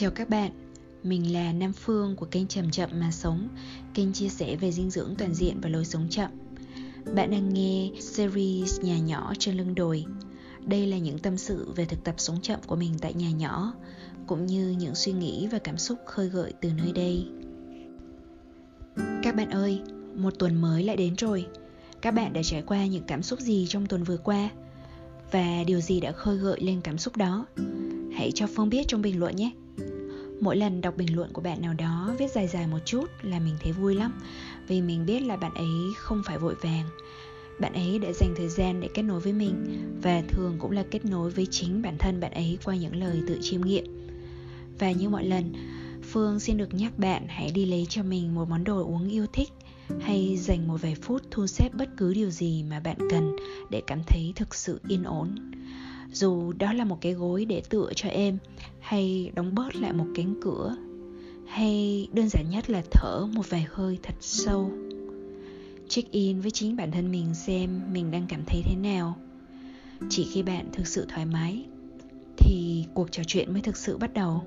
Chào các bạn, mình là Nam Phương của kênh Chậm Chậm Mà Sống, kênh chia sẻ về dinh dưỡng toàn diện và lối sống chậm. Bạn đang nghe series Nhà nhỏ trên lưng đồi. Đây là những tâm sự về thực tập sống chậm của mình tại nhà nhỏ, cũng như những suy nghĩ và cảm xúc khơi gợi từ nơi đây. Các bạn ơi, một tuần mới lại đến rồi. Các bạn đã trải qua những cảm xúc gì trong tuần vừa qua? Và điều gì đã khơi gợi lên cảm xúc đó? Hãy cho Phương biết trong bình luận nhé. Mỗi lần đọc bình luận của bạn nào đó viết dài dài một chút là mình thấy vui lắm. Vì mình biết là bạn ấy không phải vội vàng. Bạn ấy đã dành thời gian để kết nối với mình Và thường cũng là kết nối với chính bản thân bạn ấy qua những lời tự chiêm nghiệm. Và như mọi lần, Phương xin được nhắc bạn hãy đi lấy cho mình một món đồ uống yêu thích hay dành một vài phút thu xếp bất cứ điều gì mà bạn cần để cảm thấy thực sự yên ổn dù đó là một cái gối để tựa cho em, hay đóng bớt lại một cánh cửa, hay đơn giản nhất là thở một vài hơi thật sâu. Check in với chính bản thân mình xem mình đang cảm thấy thế nào. Chỉ khi bạn thực sự thoải mái thì cuộc trò chuyện mới thực sự bắt đầu.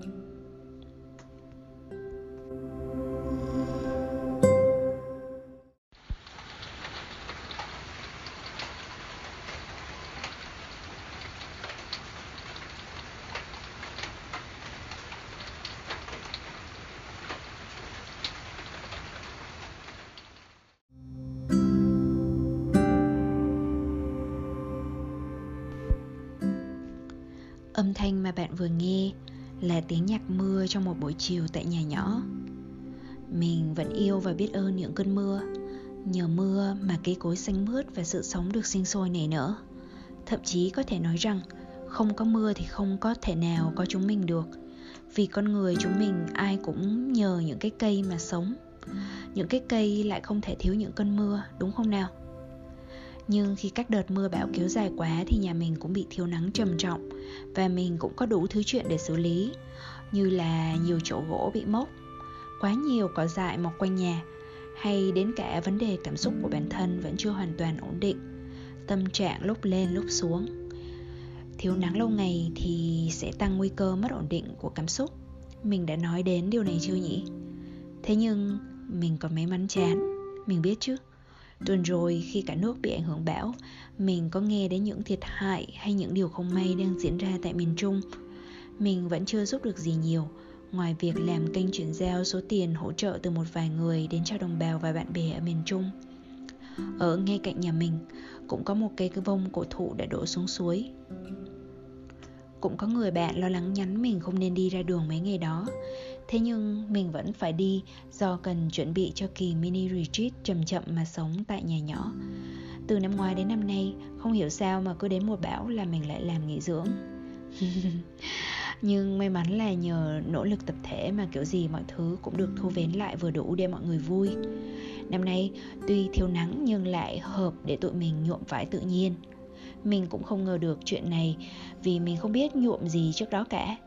Âm thanh mà bạn vừa nghe là tiếng nhạc mưa trong một buổi chiều tại nhà nhỏ. Mình vẫn yêu và biết ơn những cơn mưa. Nhờ mưa mà cây cối xanh mướt và sự sống được sinh sôi nảy nở. Thậm chí có thể nói rằng không có mưa thì không có thể nào có chúng mình được. Vì con người chúng mình ai cũng nhờ những cái cây mà sống. Những cái cây lại không thể thiếu những cơn mưa, đúng không nào? Nhưng khi các đợt mưa bão kéo dài quá thì nhà mình cũng bị thiếu nắng trầm trọng và mình cũng có đủ thứ chuyện để xử lý như là nhiều chỗ gỗ bị mốc, quá nhiều cỏ dại mọc quanh nhà hay đến cả vấn đề cảm xúc của bản thân vẫn chưa hoàn toàn ổn định, tâm trạng lúc lên lúc xuống. Thiếu nắng lâu ngày thì sẽ tăng nguy cơ mất ổn định của cảm xúc. Mình đã nói đến điều này chưa nhỉ? Thế nhưng mình còn may mắn chán, mình biết chứ Tuần rồi khi cả nước bị ảnh hưởng bão, mình có nghe đến những thiệt hại hay những điều không may đang diễn ra tại miền Trung. Mình vẫn chưa giúp được gì nhiều, ngoài việc làm kênh chuyển giao số tiền hỗ trợ từ một vài người đến cho đồng bào và bạn bè ở miền Trung. Ở ngay cạnh nhà mình cũng có một cây vông cổ thụ đã đổ xuống suối. Cũng có người bạn lo lắng nhắn mình không nên đi ra đường mấy ngày đó Thế nhưng mình vẫn phải đi do cần chuẩn bị cho kỳ mini retreat chậm chậm mà sống tại nhà nhỏ. Từ năm ngoái đến năm nay, không hiểu sao mà cứ đến mùa bão là mình lại làm nghỉ dưỡng. nhưng may mắn là nhờ nỗ lực tập thể mà kiểu gì mọi thứ cũng được thu vén lại vừa đủ để mọi người vui. Năm nay tuy thiếu nắng nhưng lại hợp để tụi mình nhuộm vải tự nhiên. Mình cũng không ngờ được chuyện này vì mình không biết nhuộm gì trước đó cả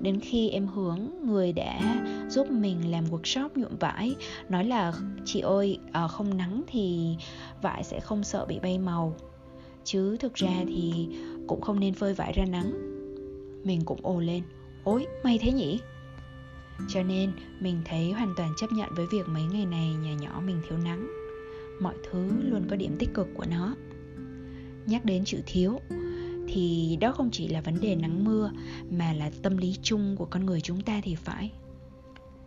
đến khi em hướng, người đã giúp mình làm workshop nhuộm vải, nói là, chị ơi ờ, không nắng thì vải sẽ không sợ bị bay màu. Chứ thực ra thì cũng không nên phơi vải ra nắng. Mình cũng ồ lên, ôi, may thế nhỉ? Cho nên mình thấy hoàn toàn chấp nhận với việc mấy ngày này nhà nhỏ mình thiếu nắng. Mọi thứ luôn có điểm tích cực của nó. Nhắc đến chữ thiếu thì đó không chỉ là vấn đề nắng mưa, mà là tâm lý chung của con người chúng ta thì phải.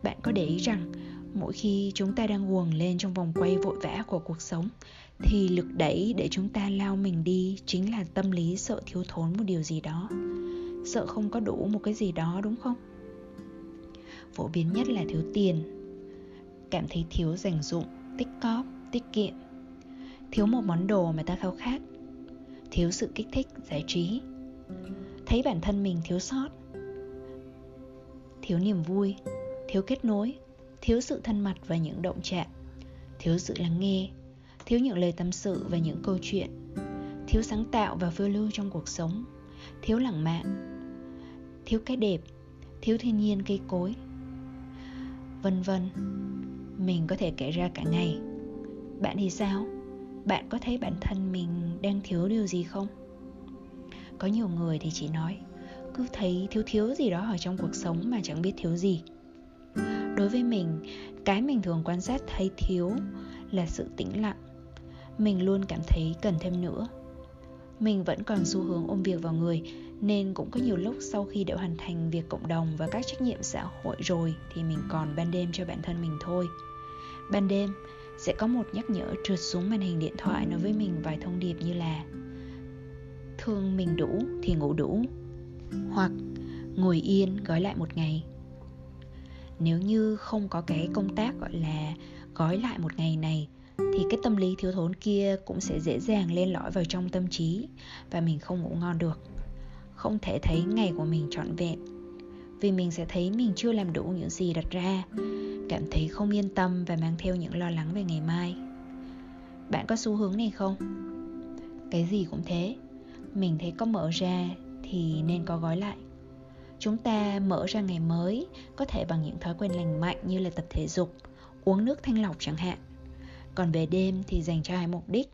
Bạn có để ý rằng, mỗi khi chúng ta đang guồng lên trong vòng quay vội vã của cuộc sống, thì lực đẩy để chúng ta lao mình đi chính là tâm lý sợ thiếu thốn một điều gì đó. Sợ không có đủ một cái gì đó, đúng không? Phổ biến nhất là thiếu tiền. Cảm thấy thiếu dành dụng, tích cóp, tiết kiệm. Thiếu một món đồ mà ta khao khát thiếu sự kích thích, giải trí. Thấy bản thân mình thiếu sót, thiếu niềm vui, thiếu kết nối, thiếu sự thân mật và những động chạm thiếu sự lắng nghe, thiếu những lời tâm sự và những câu chuyện, thiếu sáng tạo và phiêu lưu trong cuộc sống, thiếu lãng mạn, thiếu cái đẹp, thiếu thiên nhiên cây cối. Vân vân, mình có thể kể ra cả ngày. Bạn thì sao? Bạn có thấy bản thân mình đang thiếu điều gì không? Có nhiều người thì chỉ nói, cứ thấy thiếu thiếu gì đó ở trong cuộc sống mà chẳng biết thiếu gì. Đối với mình, cái mình thường quan sát thấy thiếu là sự tĩnh lặng. Mình luôn cảm thấy cần thêm nữa. Mình vẫn còn xu hướng ôm việc vào người, nên cũng có nhiều lúc sau khi đã hoàn thành việc cộng đồng và các trách nhiệm xã hội rồi thì mình còn ban đêm cho bản thân mình thôi. Ban đêm sẽ có một nhắc nhở trượt xuống màn hình điện thoại nói với mình vài thông điệp như là thương mình đủ thì ngủ đủ hoặc ngồi yên gói lại một ngày nếu như không có cái công tác, gọi là, gói lại một ngày này, thì cái tâm lý thiếu thốn kia cũng sẽ dễ dàng lên lõi vào trong tâm trí và mình không ngủ ngon được. Không thể thấy ngày của mình trọn vẹn vì mình sẽ thấy mình chưa làm đủ những gì đặt ra. Cảm thấy không yên tâm và mang theo những lo lắng về ngày mai. Bạn có xu hướng này không? Cái gì cũng thế. Mình thấy có mở ra thì nên có gói lại. Chúng ta mở ra ngày mới, có thể bằng những thói quen lành mạnh như là tập thể dục, uống nước thanh lọc chẳng hạn. Còn về đêm thì dành cho hai mục đích.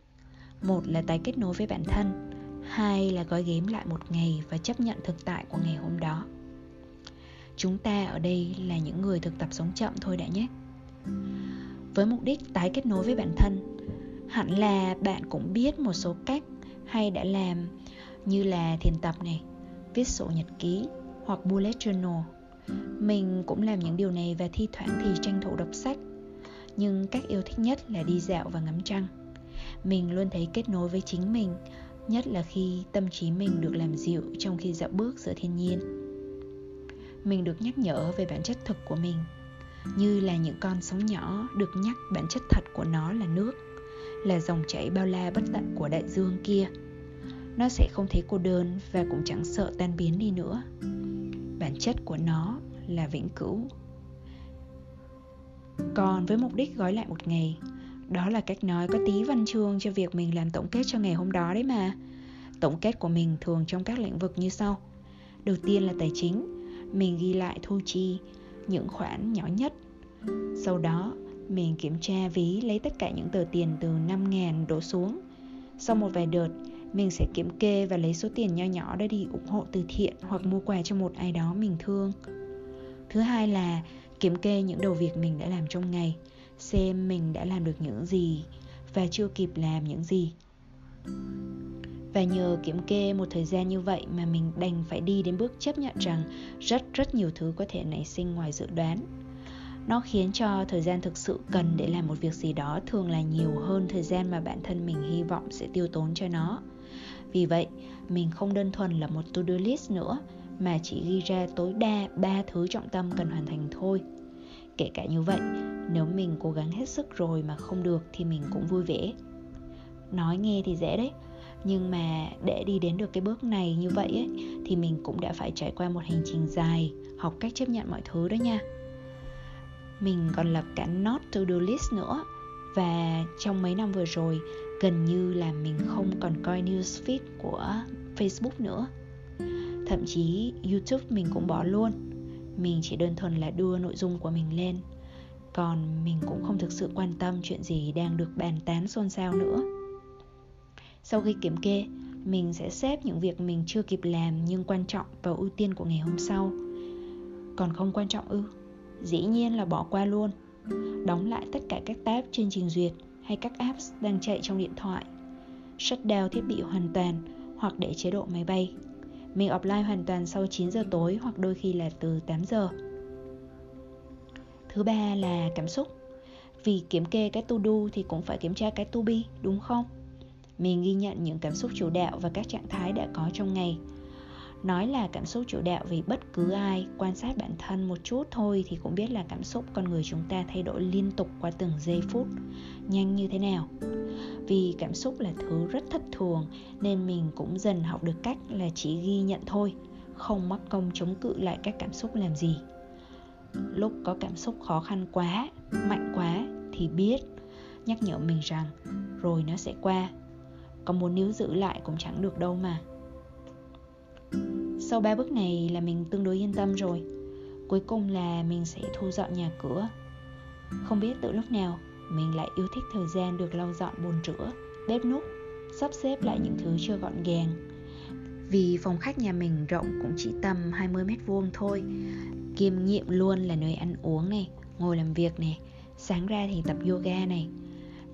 Một là tái kết nối với bản thân, hai là gói ghém lại một ngày và chấp nhận thực tại của ngày hôm đó chúng ta ở đây là những người thực tập sống chậm thôi đã nhé. Với mục đích tái kết nối với bản thân, hẳn là bạn cũng biết một số cách hay đã làm như là thiền tập này, viết sổ nhật ký hoặc bullet journal. Mình cũng làm những điều này và thi thoảng thì tranh thủ đọc sách. Nhưng cách yêu thích nhất là đi dạo và ngắm trăng. Mình luôn thấy kết nối với chính mình, nhất là khi tâm trí mình được làm dịu trong khi dạo bước giữa thiên nhiên mình được nhắc nhở về bản chất thực của mình, như là những con sóng nhỏ được nhắc bản chất thật của nó là nước, là dòng chảy bao la bất tận của đại dương kia. Nó sẽ không thấy cô đơn và cũng chẳng sợ tan biến đi nữa. Bản chất của nó là vĩnh cửu. Còn với mục đích gói lại một ngày, đó là cách nói có tí văn chương cho việc mình làm tổng kết cho ngày hôm đó đấy mà. Tổng kết của mình thường trong các lĩnh vực như sau. Đầu tiên là tài chính mình ghi lại thu chi, những khoản nhỏ nhất. Sau đó, mình kiểm tra ví lấy tất cả những tờ tiền từ 5.000 đổ xuống. Sau một vài đợt, mình sẽ kiểm kê và lấy số tiền nho nhỏ đó đi ủng hộ từ thiện hoặc mua quà cho một ai đó mình thương. Thứ hai là kiểm kê những đầu việc mình đã làm trong ngày, xem mình đã làm được những gì và chưa kịp làm những gì và nhờ kiểm kê một thời gian như vậy mà mình đành phải đi đến bước chấp nhận rằng rất rất nhiều thứ có thể nảy sinh ngoài dự đoán. Nó khiến cho thời gian thực sự cần để làm một việc gì đó thường là nhiều hơn thời gian mà bản thân mình hy vọng sẽ tiêu tốn cho nó. Vì vậy, mình không đơn thuần là một to-do list nữa, mà chỉ ghi ra tối đa 3 thứ trọng tâm cần hoàn thành thôi. Kể cả như vậy, nếu mình cố gắng hết sức rồi mà không được thì mình cũng vui vẻ. Nói nghe thì dễ đấy nhưng mà để đi đến được cái bước này như vậy ấy, thì mình cũng đã phải trải qua một hành trình dài học cách chấp nhận mọi thứ đó nha. Mình còn lập cả not to do list nữa. Và trong mấy năm vừa rồi gần như là mình không còn coi newsfeed của facebook nữa. Thậm chí youtube mình cũng bỏ luôn. Mình chỉ đơn thuần là đưa nội dung của mình lên. Còn mình cũng không thực sự quan tâm chuyện gì đang được bàn tán xôn xao nữa sau khi kiểm kê, mình sẽ xếp những việc mình chưa kịp làm nhưng quan trọng vào ưu tiên của ngày hôm sau. Còn không quan trọng ư? Dĩ nhiên là bỏ qua luôn. Đóng lại tất cả các tab trên trình duyệt hay các apps đang chạy trong điện thoại. Shut down thiết bị hoàn toàn hoặc để chế độ máy bay. Mình offline hoàn toàn sau 9 giờ tối hoặc đôi khi là từ 8 giờ. Thứ ba là cảm xúc. Vì kiểm kê cái to do thì cũng phải kiểm tra cái to be, đúng không? Mình ghi nhận những cảm xúc chủ đạo và các trạng thái đã có trong ngày. Nói là cảm xúc chủ đạo vì bất cứ ai, quan sát bản thân một chút thôi thì cũng biết là cảm xúc con người chúng ta thay đổi liên tục qua từng giây phút. Nhanh như thế nào? Vì cảm xúc là thứ rất thất thường nên mình cũng dần học được cách là chỉ ghi nhận thôi, không mắc công chống cự lại các cảm xúc làm gì. Lúc có cảm xúc khó khăn quá, mạnh quá thì biết, nhắc nhở mình rằng, rồi nó sẽ qua còn muốn níu giữ lại cũng chẳng được đâu mà. Sau ba bước này là mình tương đối yên tâm rồi. Cuối cùng là mình sẽ thu dọn nhà cửa. Không biết từ lúc nào mình lại yêu thích thời gian được lau dọn bồn rửa bếp núc sắp xếp lại những thứ chưa gọn gàng. Vì phòng khách nhà mình rộng cũng chỉ tầm 20 mét vuông thôi. Kiêm nhiệm luôn là nơi ăn uống này, ngồi làm việc này. Sáng ra thì tập yoga này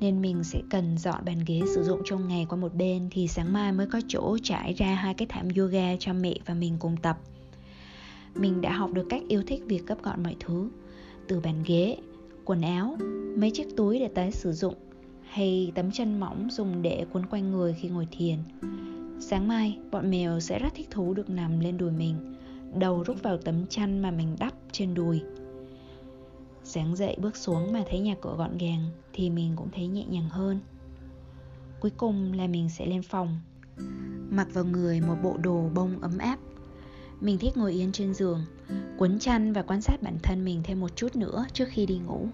nên mình sẽ cần dọn bàn ghế sử dụng trong ngày qua một bên thì sáng mai mới có chỗ trải ra hai cái thảm yoga cho mẹ và mình cùng tập. Mình đã học được cách yêu thích việc gấp gọn mọi thứ, từ bàn ghế, quần áo, mấy chiếc túi để tái sử dụng hay tấm chân mỏng dùng để quấn quanh người khi ngồi thiền. Sáng mai, bọn mèo sẽ rất thích thú được nằm lên đùi mình, đầu rút vào tấm chăn mà mình đắp trên đùi Sáng dậy bước xuống mà thấy nhà cửa gọn gàng Thì mình cũng thấy nhẹ nhàng hơn. Cuối cùng là mình sẽ lên phòng, Mặc vào người một bộ đồ bông ấm áp. Mình thích ngồi yên trên giường, Quấn chăn và quan sát bản thân mình thêm một chút nữa trước khi đi ngủ.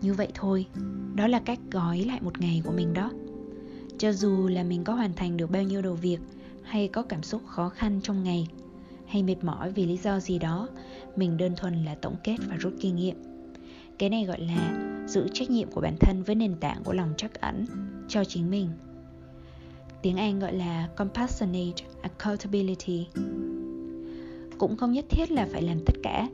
Như vậy thôi, Đó là cách gói lại một ngày của mình đó. Cho dù là mình có hoàn thành được bao nhiêu đồ việc Hay có cảm xúc khó khăn trong ngày hay mệt mỏi vì lý do gì đó, mình đơn thuần là tổng kết và rút kinh nghiệm. Cái này gọi là giữ trách nhiệm của bản thân với nền tảng của lòng trắc ẩn cho chính mình. Tiếng anh gọi là compassionate accountability. Cũng không nhất thiết là phải làm tất cả.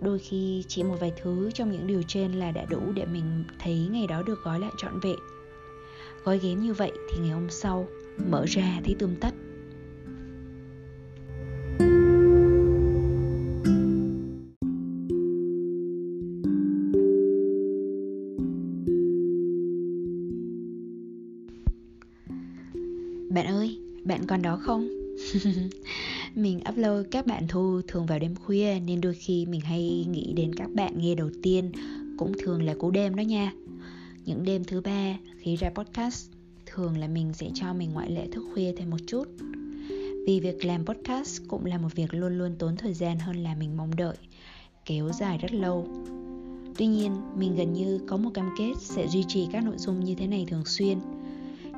Đôi khi chỉ một vài thứ trong những điều trên là đã đủ để mình thấy ngày đó được gói lại trọn vẹn. Gói ghém như vậy thì ngày hôm sau mở ra thấy tươm tất. Còn đó không? mình upload các bạn thu thường vào đêm khuya nên đôi khi mình hay nghĩ đến các bạn nghe đầu tiên cũng thường là cú đêm đó nha. Những đêm thứ ba khi ra podcast thường là mình sẽ cho mình ngoại lệ thức khuya thêm một chút. Vì việc làm podcast cũng là một việc luôn luôn tốn thời gian hơn là mình mong đợi, kéo dài rất lâu. Tuy nhiên, mình gần như có một cam kết sẽ duy trì các nội dung như thế này thường xuyên.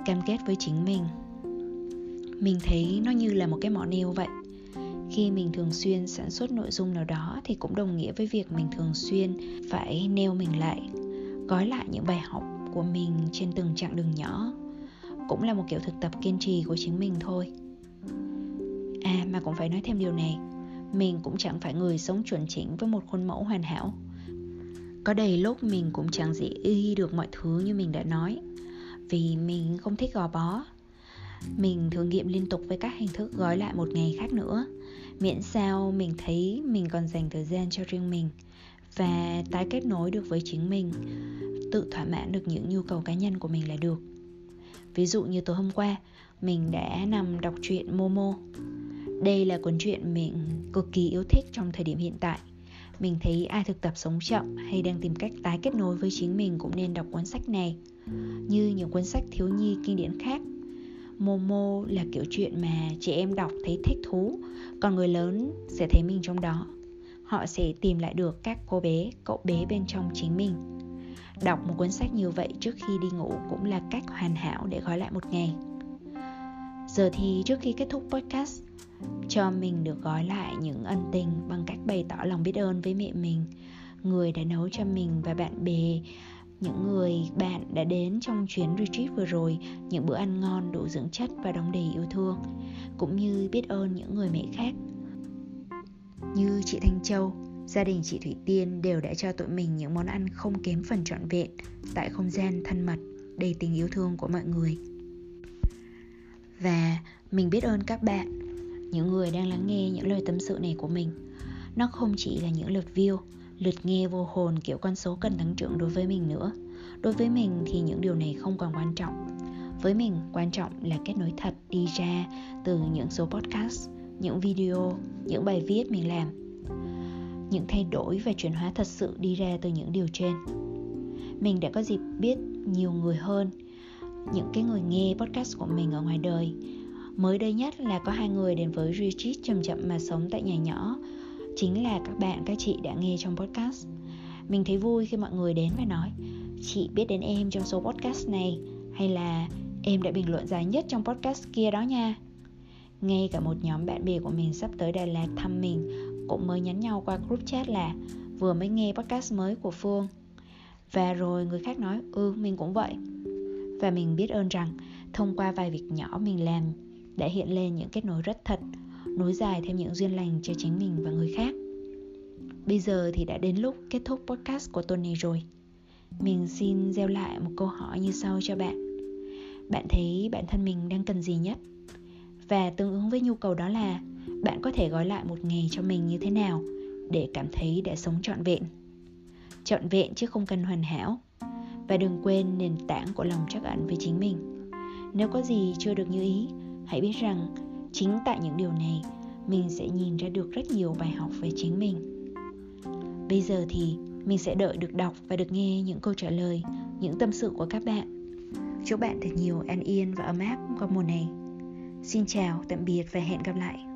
Cam kết với chính mình mình thấy nó như là một cái mỏ neo vậy. Khi mình thường xuyên sản xuất nội dung nào đó thì cũng đồng nghĩa với việc mình thường xuyên phải nêu mình lại, gói lại những bài học của mình trên từng chặng đường nhỏ. Cũng là một kiểu thực tập kiên trì của chính mình thôi. À mà cũng phải nói thêm điều này. Mình cũng chẳng phải người sống chuẩn chỉnh với một khuôn mẫu hoàn hảo. Có đầy lúc mình cũng chẳng dễ y được mọi thứ như mình đã nói, vì mình không thích gò bó mình thử nghiệm liên tục với các hình thức gói lại một ngày khác nữa. Miễn sao mình thấy mình còn dành thời gian cho riêng mình và tái kết nối được với chính mình, tự thỏa mãn được những nhu cầu cá nhân của mình là được. Ví dụ như tối hôm qua, mình đã nằm đọc truyện momo. Đây là cuốn truyện mình cực kỳ yêu thích trong thời điểm hiện tại. Mình thấy ai thực tập sống chậm hay đang tìm cách tái kết nối với chính mình cũng nên đọc cuốn sách này. Như những cuốn sách thiếu nhi kinh điển khác Momo là kiểu chuyện mà trẻ em đọc thấy thích thú Còn người lớn sẽ thấy mình trong đó. Họ sẽ tìm lại được các cô bé, cậu bé bên trong chính mình. Đọc một cuốn sách như vậy trước khi đi ngủ cũng là cách hoàn hảo để gói lại một ngày. Giờ thì trước khi kết thúc podcast Cho mình được gói lại những ân tình bằng cách bày tỏ lòng biết ơn với mẹ mình Người đã nấu cho mình và bạn bè những người bạn đã đến trong chuyến retreat vừa rồi, những bữa ăn ngon, đủ dưỡng chất và đong đầy yêu thương. Cũng như biết ơn những người mẹ khác. Như chị Thanh Châu, gia đình chị Thủy Tiên đều đã cho tụi mình những món ăn không kém phần trọn vẹn, tại không gian thân mật, đầy tình yêu thương của mọi người. Và mình biết ơn các bạn, những người đang lắng nghe những lời tâm sự này của mình. Nó không chỉ là những lượt view lượt nghe vô hồn kiểu con số cần tăng trưởng đối với mình nữa. Đối với mình thì những điều này không còn quan trọng. Với mình, quan trọng là kết nối thật đi ra từ những số podcast, những video, những bài viết mình làm. Những thay đổi và chuyển hóa thật sự đi ra từ những điều trên. Mình đã có dịp biết nhiều người hơn, những cái người nghe podcast của mình ở ngoài đời. Mới đây nhất là có hai người đến với retreat chậm chậm mà sống tại nhà nhỏ chính là các bạn các chị đã nghe trong podcast. Mình thấy vui khi mọi người đến và nói chị biết đến em trong số podcast này hay là em đã bình luận dài nhất trong podcast kia đó nha? Ngay cả một nhóm bạn bè của mình sắp tới Đà Lạt thăm mình cũng mới nhắn nhau qua group chat là vừa mới nghe podcast mới của Phương. Và rồi người khác nói ừ mình cũng vậy. Và mình biết ơn rằng thông qua vài việc nhỏ mình làm đã hiện lên những kết nối rất thật, nối dài thêm những duyên lành cho chính mình và người khác. Bây giờ thì đã đến lúc kết thúc podcast của tuần này rồi. Mình xin gieo lại một câu hỏi như sau cho bạn. Bạn thấy bản thân mình đang cần gì nhất? Và tương ứng với nhu cầu đó là bạn có thể gói lại một ngày cho mình như thế nào để cảm thấy đã sống trọn vẹn. Trọn vẹn chứ không cần hoàn hảo. Và đừng quên nền tảng của lòng trắc ẩn với chính mình. Nếu có gì chưa được như ý, hãy biết rằng chính tại những điều này mình sẽ nhìn ra được rất nhiều bài học về chính mình Bây giờ thì mình sẽ đợi được đọc và được nghe những câu trả lời, những tâm sự của các bạn. Chúc bạn thật nhiều an yên và ấm áp qua mùa này. Xin chào, tạm biệt và hẹn gặp lại.